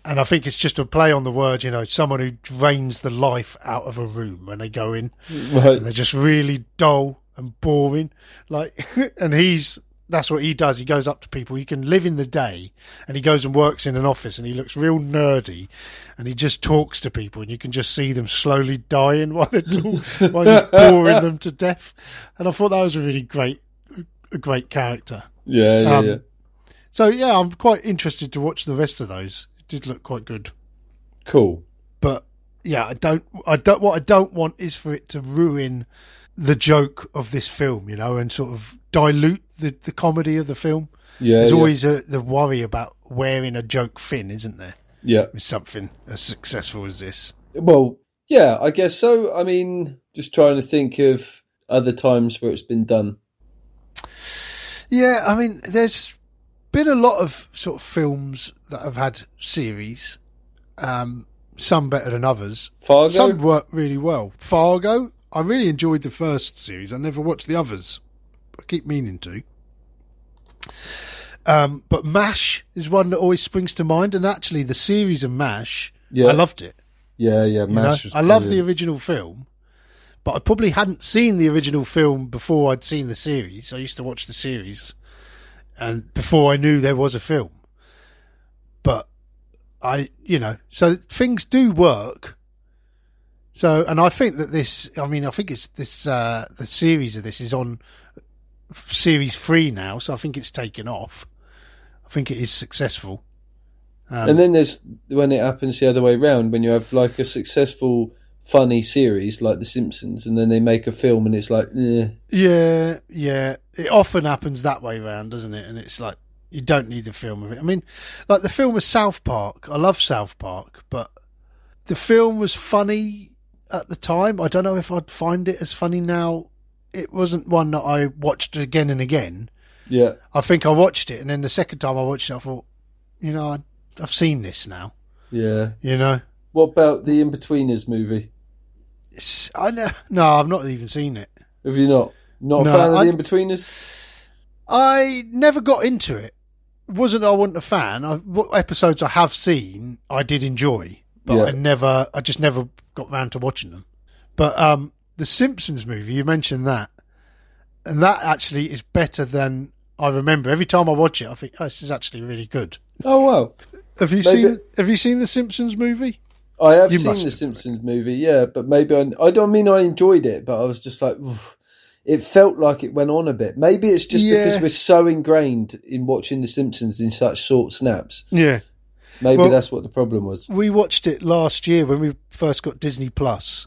And I think it's just a play on the word, you know, someone who drains the life out of a room when they go in. right. And they're just really dull and boring. Like, and he's, that's what he does. He goes up to people. He can live in the day and he goes and works in an office and he looks real nerdy and he just talks to people and you can just see them slowly dying while they're talk, while he's boring them to death. And I thought that was a really great, a great character. Yeah, yeah, Um, yeah. So yeah, I'm quite interested to watch the rest of those. It did look quite good. Cool. but yeah, I don't, I don't, what I don't want is for it to ruin the joke of this film, you know, and sort of dilute the, the comedy of the film. Yeah, There's yeah. always a, the worry about wearing a joke fin, isn't there? Yeah. With something as successful as this. Well, yeah, I guess so. I mean, just trying to think of other times where it's been done. Yeah, I mean, there's been a lot of sort of films that have had series, um, some better than others. Fargo. Some work really well. Fargo, I really enjoyed the first series. I never watched the others. I keep meaning to. Um, but MASH is one that always springs to mind, and actually, the series of MASH, Yeah. I loved it. yeah, yeah. you know? Mash was I love the original film, but I probably hadn't seen the original film before I'd seen the series. I used to watch the series, and before I knew there was a film. But I, you know, so things do work. So, and I think that this, I mean, I think it's this, uh, the series of this is on series three now, so I think it's taken off. I think it is successful. Um, and then there's when it happens the other way round when you have like a successful, funny series like The Simpsons, and then they make a film and it's like, eh. Yeah, yeah. It often happens that way round, doesn't it? And it's like you don't need the film of it. I mean, like the film of South Park. I love South Park, but the film was funny at the time. I don't know if I'd find it as funny now. It wasn't one that I watched again and again. yeah, I think I watched it, and then the second time I watched it, I thought, you know, I, I've seen this now. yeah. You know, What about the Inbetweeners movie? it's, I know. No, I've not even seen it. Have you not? Not a No, fan of I- the Inbetweeners? I never got into it. It wasn't I wasn't a fan. I, what episodes I have seen, I did enjoy, but Yeah. I never, I just never got round to watching them. But um, the Simpsons movie, you mentioned that, and that actually is better than I remember. Every time I watch it, I think oh, this is actually really good. Oh wow, Have you Maybe- seen Have you seen the Simpsons movie? I have You seen the have. Simpsons movie, yeah, but maybe I, I don't mean I enjoyed it, but I was just like, oof. it felt like it went on a bit. Maybe it's just Yeah. because we're so ingrained in watching the Simpsons in such short snaps. Yeah, Maybe Well- that's what the problem was. we watched it last year when we first got Disney Plus,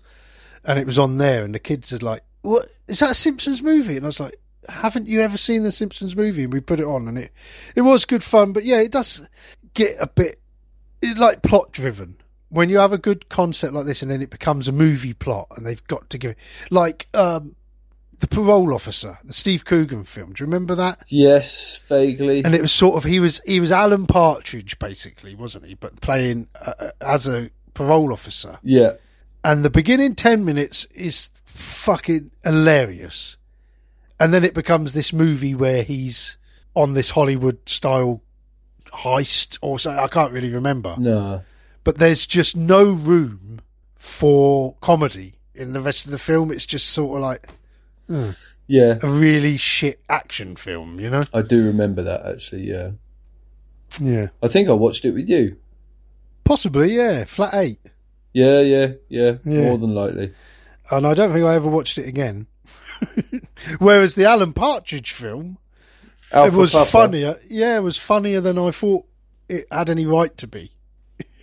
and it was on there, and the kids are like, "What is that a Simpsons movie?" And I was like, "Haven't you ever seen the Simpsons movie?" And we put it on, and it it was good fun, but yeah, it does get a bit it, like plot driven. When you have a good concept like this, and then it becomes a movie plot, and they've got to give it like um, the parole officer, the Steve Coogan film. Do you remember that? Yes, vaguely. and it was sort of he was he was Alan Partridge basically, wasn't he? But playing uh, as a parole officer. yeah, And the beginning ten minutes is fucking hilarious, and then it becomes this movie where he's on this Hollywood style heist or so. I can't really remember, no, but there's just no room for comedy in the rest of the film. It's just sort of like yeah, a really shit action film, you know? I do remember that actually. Yeah, Yeah, I think I watched it with you. possibly. Yeah, flat eight. Yeah, yeah, yeah, Yeah. more than likely. and I don't think I ever watched it again. Whereas the Alan Partridge film, Alpha it was Papa. funnier. Yeah, it was funnier than I thought it had any right to be.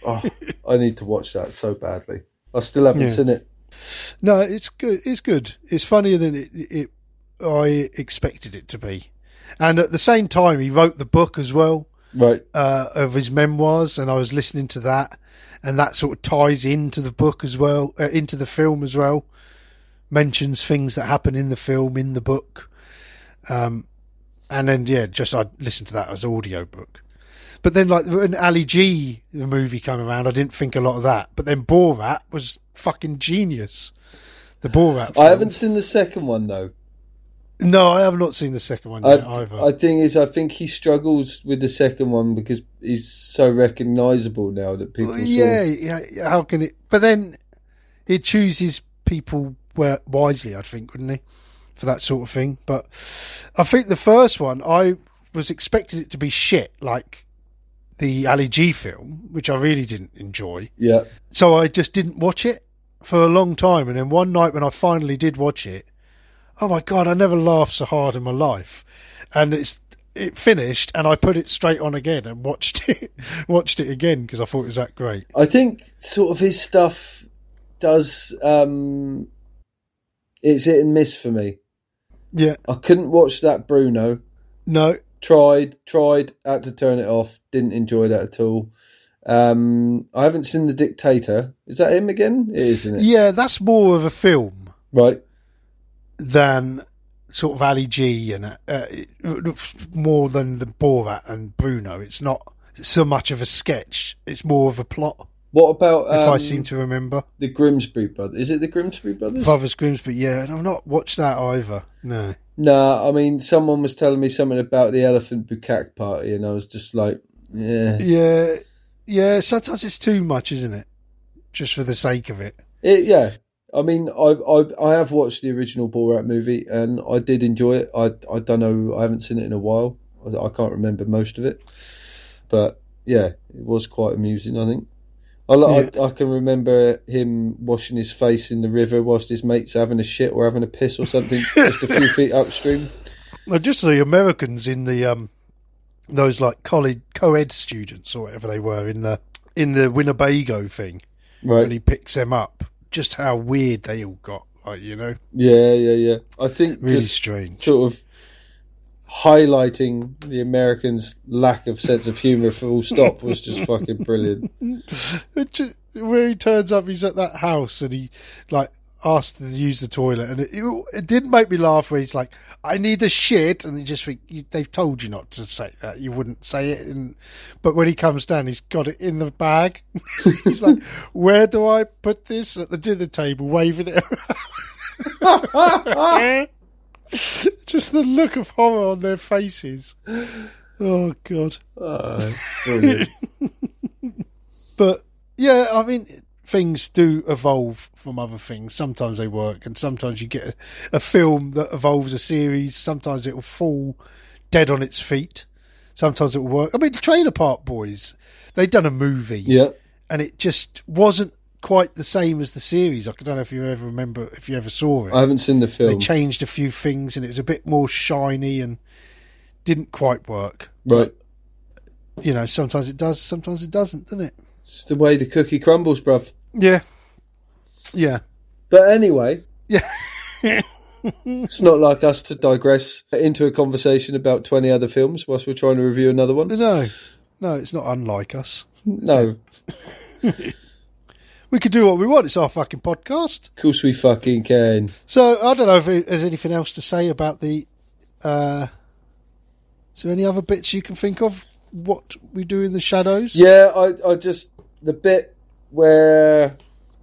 Oh, I need to watch that so badly. I still haven't Yeah. seen it. No, it's good. It's good. It's funnier than it, it I expected it to be. And at the same time, he wrote the book as well Right. uh, of his memoirs, and I was listening to that, and that sort of ties into the book as well, uh, into the film as well. Mentions things that happen in the film in the book, um, and then yeah, just I listened to that as audio book. But then, like when Ali G the movie came around, I didn't think a lot of that. But then Borat was fucking genius. The Borat. I haven't seen the second one though. No, I have not seen the second one I, yet either. I think is I think he struggles with the second one because he's so recognisable now that people. Well, sort yeah, of- yeah, yeah, how can it? But then he chooses people wisely, I think, wouldn't he, for that sort of thing? But I think the first one, I was expecting it to be shit, like the Ali G film, which I really didn't enjoy. yeah. So I just didn't watch it for a long time, and then one night when I finally did watch it, oh my god, I never laughed so hard in my life, and it's. It finished, and I put it straight on again and watched it. watched it again because I thought it was that great. I think sort of his stuff does. um It's hit and miss for me. Yeah, I couldn't watch that Bruno. no, Tried, tried, had to turn it off. Didn't enjoy that at all. Um, I haven't seen the Dictator. Is that him again? It is, isn't it? yeah, that's more of a film Right. than sort of Ali G and uh, more than the Borat and Bruno. It's not so much of a sketch; it's more of a plot. What about If um, I seem to remember, the Grimsby brothers? Is it the Grimsby brothers? Brothers Grimsby. Yeah, and I've not watched that either. No. No, I mean, someone was telling me something about the Elephant Bukak party, and I was just like, yeah. Yeah, yeah. Sometimes it's too much, isn't it? Just for the sake of it. It, yeah. I mean, I, I I have watched the original Borat movie, and I did enjoy it. I I don't know, I haven't seen it in a while. I, I can't remember most of it, but yeah, it was quite amusing. I think. I, li- I, I can remember him washing his face in the river whilst his mates having a shit or having a piss or something, just a few feet upstream. Well, just the Americans in the um, those like college co-ed students or whatever they were in the in the Winnebago thing when Right. he picks them up. Just how weird they all got, like you know, Yeah, yeah, yeah. I think really just strange. sort of highlighting the Americans' lack of sense of humour full stop was just fucking brilliant. Where he turns up, he's at that house and he like asked to use the toilet, and it, it, it didn't make me laugh. Where he's like, "I need the shit," and you just think they've told you not to say that. You wouldn't say it, and but when he comes down, he's got it in the bag. he's like, "Where do I put this?" At the dinner table, waving it. just the look of horror on their faces. Oh god. Brilliant. But yeah, I mean, things do evolve from other things. Sometimes they work, and sometimes you get a, a film that evolves a series. Sometimes it will fall dead on its feet. Sometimes it will work. I mean, the Trailer Park Boys, they'd done a movie, yeah. and it just wasn't quite the same as the series. I don't know if you ever remember, if you ever saw it. I haven't seen the film. they changed a few things, and it was a bit more shiny and didn't quite work. right. You know, sometimes it does, sometimes it doesn't, doesn't it? It's the way the cookie crumbles, bruv. Yeah. Yeah. But anyway, Yeah. it's not like us to digress into a conversation about 20 other films whilst we're trying to review another one. No, no, it's not unlike us. No, We could do what we want. It's our fucking podcast. of course we fucking can. So I don't know if there's anything else to say about the. Uh, is there any other bits you can think of? What we do in the shadows? Yeah, I, I just the bit where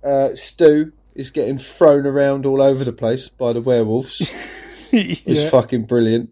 uh, Stu is getting thrown around all over the place by the werewolves is yeah. fucking brilliant.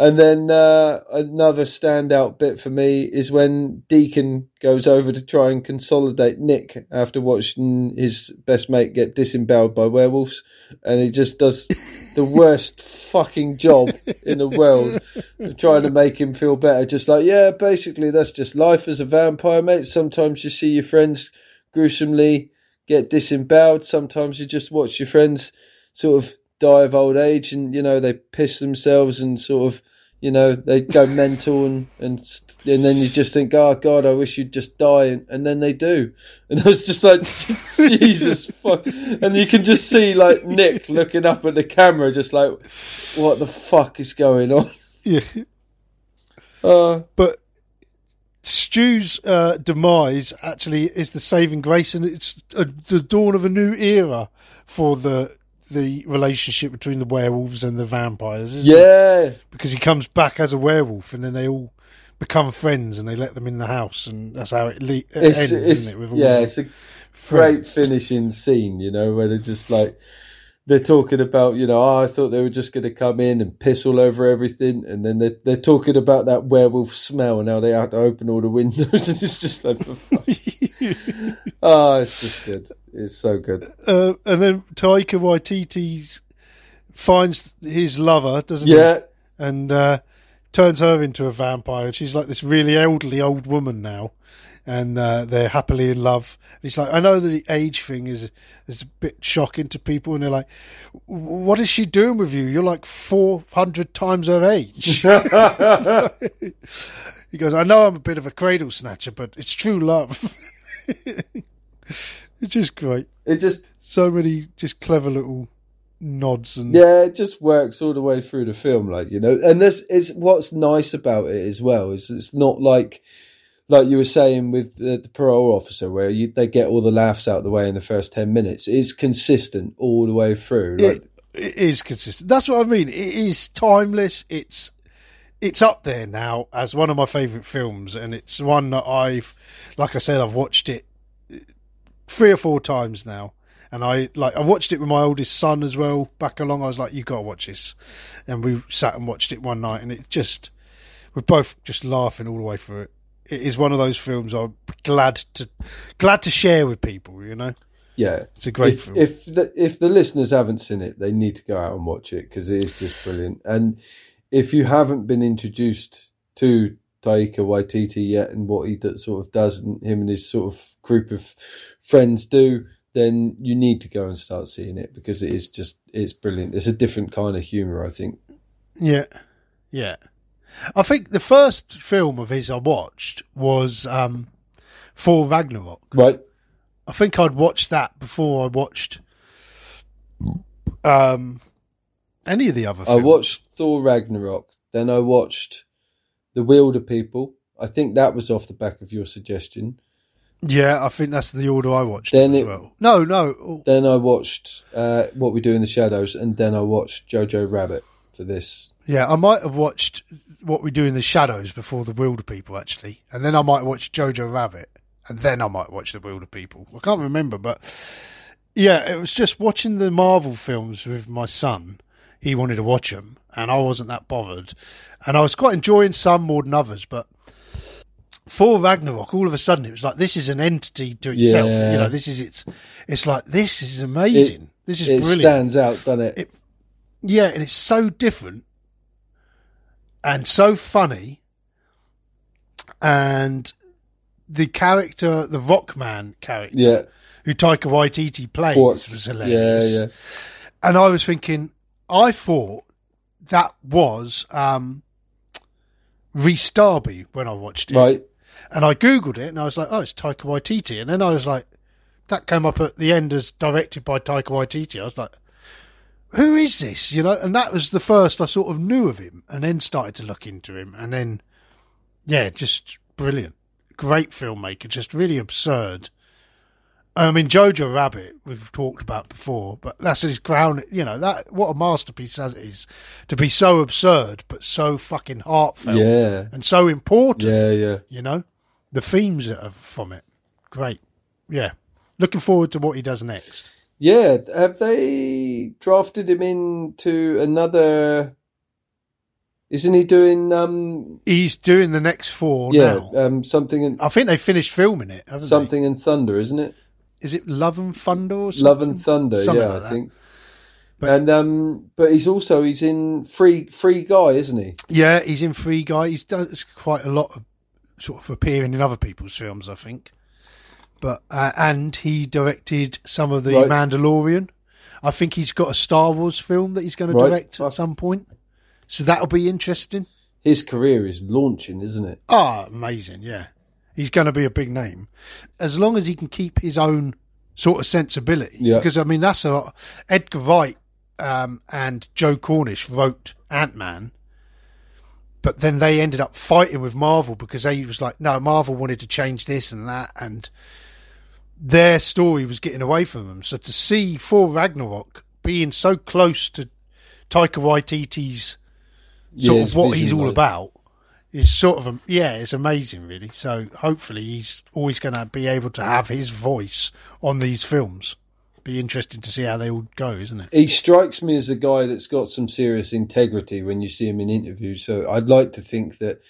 And then uh, another standout bit for me is when Deacon goes over to try and consolidate Nick after watching his best mate get disemboweled by werewolves, and he just does the worst fucking job in the world of trying to make him feel better. Just like, yeah, basically that's just life as a vampire, mate. Sometimes you see your friends gruesomely get disemboweled. Sometimes you just watch your friends sort of die of old age and you know they piss themselves and sort of you know they go mental and and and then you just think oh god i wish you'd just die and, and then they do. And i was just like jesus fuck. And you can just see like nick looking up at the camera just like what the fuck is going on? Yeah. Uh, But Stu's uh, demise actually is the saving grace, and it's uh the dawn of a new era for the the relationship between the werewolves and the vampires. Isn't it? yeah, because he comes back as a werewolf, and then they all become friends, and they let them in the house, and that's how it, le- it it's, ends, it's isn't it? Yeah, it's a great finishing scene, you know, where they're just like they're talking about, you know, oh, I thought they were just going to come in and piss all over everything, and then they're they're talking about that werewolf smell. And now they have to open all the windows, and it's just like, oh, it's just good. It's so good. Uh, and then Taika Waititi finds his lover, doesn't he? Yeah, and uh, turns her into a vampire. She's like this really elderly old woman now, and uh, they're happily in love. And he's like, I know that the age thing is is a bit shocking to people, and they're like, "What is she doing with you? You're like four hundred times her age." he goes, "I know I'm a bit of a cradle snatcher, but it's true love." it's just great. it just So many just clever little nods and Yeah, it just works all the way through the film, like you know. And this is what's nice about it as well is it's not like like you were saying with the, the parole officer, where you, they get all the laughs out of the way in the first ten minutes. It's consistent all the way through. Like, it, it is consistent. That's what I mean. It is timeless. It's it's up there now as one of my favourite films, and it's one that I've, like I said, I've watched it three or four times now. And I like I watched it with my oldest son as well back along. I was like, "You got to watch this," and we sat and watched it one night, and it just we're both just laughing all the way through it. It is one of those films I'm glad to glad to share with people. You know, yeah, it's a great if, film. if the if the listeners haven't seen it, they need to go out and watch it because it is just brilliant. And if you haven't been introduced to Taika Waititi yet and what he sort of does, and him and his sort of group of friends do, then you need to go and start seeing it because it is just it's brilliant. It's a different kind of humor, I think. Yeah, yeah. I think the first film of his I watched was um, Thor Ragnarok. Right? I think I'd watched that before I watched um, any of the other I watched Thor Ragnarok, then I watched The Wilder People. I think that was off the back of your suggestion. Yeah, I think that's the order I watched Then it as well. No, no. Then I watched uh, What We Do in the Shadows, and then I watched Jojo Rabbit for this. Yeah, I might have watched What We Do in the Shadows before The Wilder People, actually. And then I might watch Jojo Rabbit. And then I might watch The Wilder People. I can't remember, but yeah, it was just watching the Marvel films with my son. He wanted to watch them, and I wasn't that bothered. And I was quite enjoying some more than others, but Thor Ragnarok, all of a sudden it was like this is an entity to itself. Yeah. You know, this is its. It's like this is amazing. this is brilliant. It brilliant. stands out, doesn't it? It- Yeah, and it's so different and so funny. And the character, the Rockman character, yeah. who Taika Waititi plays, Korg. was Yeah, hilarious. yeah. And I was thinking, I thought that was um, Rhys Darby when I watched it. Right. And I Googled it and I was like, oh, it's Taika Waititi. And then I was like, that came up at the end as directed by Taika Waititi. I was like, who is this? You know, and that was the first I sort of knew of him and then started to look into him. And then, yeah, just brilliant. Great filmmaker, just really absurd. I mean, Jojo Rabbit, we've talked about before, but that's his ground. You know, that what a masterpiece that is to be so absurd, but so fucking heartfelt Yeah. and so important Yeah, yeah. you know the themes that are from it great yeah looking forward to what he does next Yeah. Have they drafted him into another. Isn't he doing um he's doing the next Thor yeah now um something in i think they finished filming it haven't something in Thunder, isn't it? Is it love and thunder or something? Love and Thunder, Something yeah, like I that. think. But- and um, but he's also he's in Free Free Guy, isn't he? yeah he's in free guy he's done quite a lot of sort of appearing in other people's films i think but uh, and he directed some of the Right. mandalorian i think he's got a star wars film that he's going to direct at some point so that'll be interesting His career is launching, isn't it? Ah, amazing, yeah. He's going to be a big name. As long as he can keep his own sort of sensibility. Yeah. Because, I mean, that's a. Edgar Wright um, and Joe Cornish wrote Ant Man. But then they ended up fighting with Marvel because they was like, no, Marvel wanted to change this and that, and their story was getting away from them. So to see Thor Ragnarok being so close to Taika Waititi's sort Yeah, of what he's all like- about is sort of a, yeah, it's amazing really. So hopefully he's always going to be able to have his voice on these films. Be interesting to see how they all go, isn't it? He strikes me as a guy that's got some serious integrity when you see him in interviews. So I'd like to think that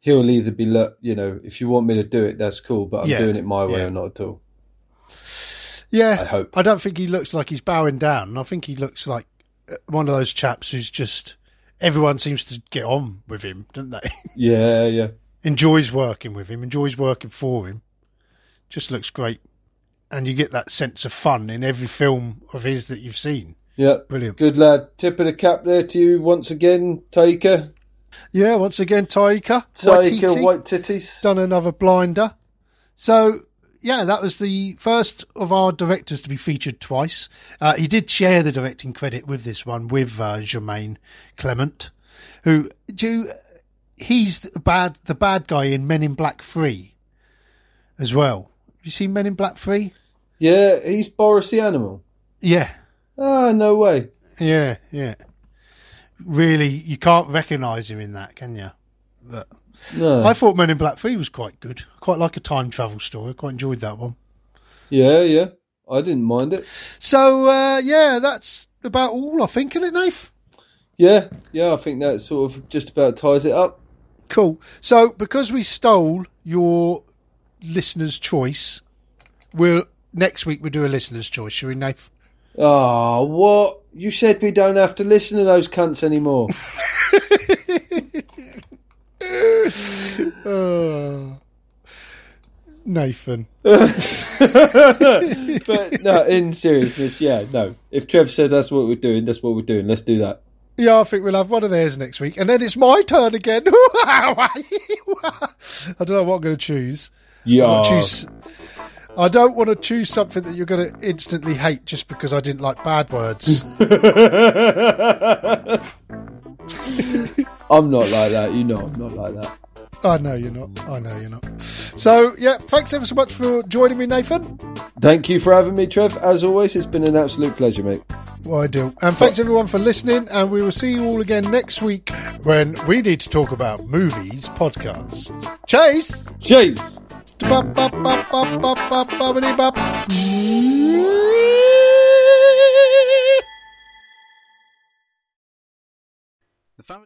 he'll either be, look, you know, if you want me to do it, that's cool, but I'm Yeah, doing it my way yeah. or not at all. Yeah, I hope. I don't think he looks like he's bowing down. I think he looks like uh, one of those chaps who's just everyone seems to get on with him, don't they? Yeah, yeah. enjoys working with him, enjoys working for him. Just looks great, and you get that sense of fun in every film of his that you've seen. Yeah. Brilliant. Good lad. Tip of the cap there to you once again, Taika. Yeah, once again, Taika, Taika, white titties. done another blinder. So yeah, that was the first of our directors to be featured twice. Uh, he did share the directing credit with this one with uh, Jemaine Clement, who do you, he's the bad the bad guy in Men in Black Three as well. Have you seen Men in Black Three? Yeah, he's Boris the Animal. Yeah, Ah, no way. yeah, yeah. Really, you can't recognise him in that, can you? But No. I thought Men in Black Three was quite good. Quite like a time travel story. I quite enjoyed that one. Yeah, yeah. I didn't mind it. So uh, yeah, that's about all I think, isn't it, Nath? Yeah, yeah, I think that sort of just about ties it up. Cool. So because we stole your listener's choice, we'll next week we'll do a listener's choice, shall we, Nath? Oh, what? You said we don't have to listen to those cunts anymore. Oh, Nathan. but no, in seriousness, yeah, no. If Trev said that's what we're doing, that's what we're doing. Let's do that. Yeah, I think we'll have one of theirs next week, and then it's my turn again. I don't know what I'm going to choose. Yeah. Choose. I don't want to choose something that you're going to instantly hate just because I didn't like bad words. I'm not like that. You know, I'm not like that. I know you're not. I know you're not. So, yeah, thanks ever so much for joining me, Nathan. Thank you for having me, Trev. As always, it's been an absolute pleasure, mate. Well, I do. And thanks everyone for listening. And we will see you all again next week when we need to talk about movies podcast. Chase! Cheers. The family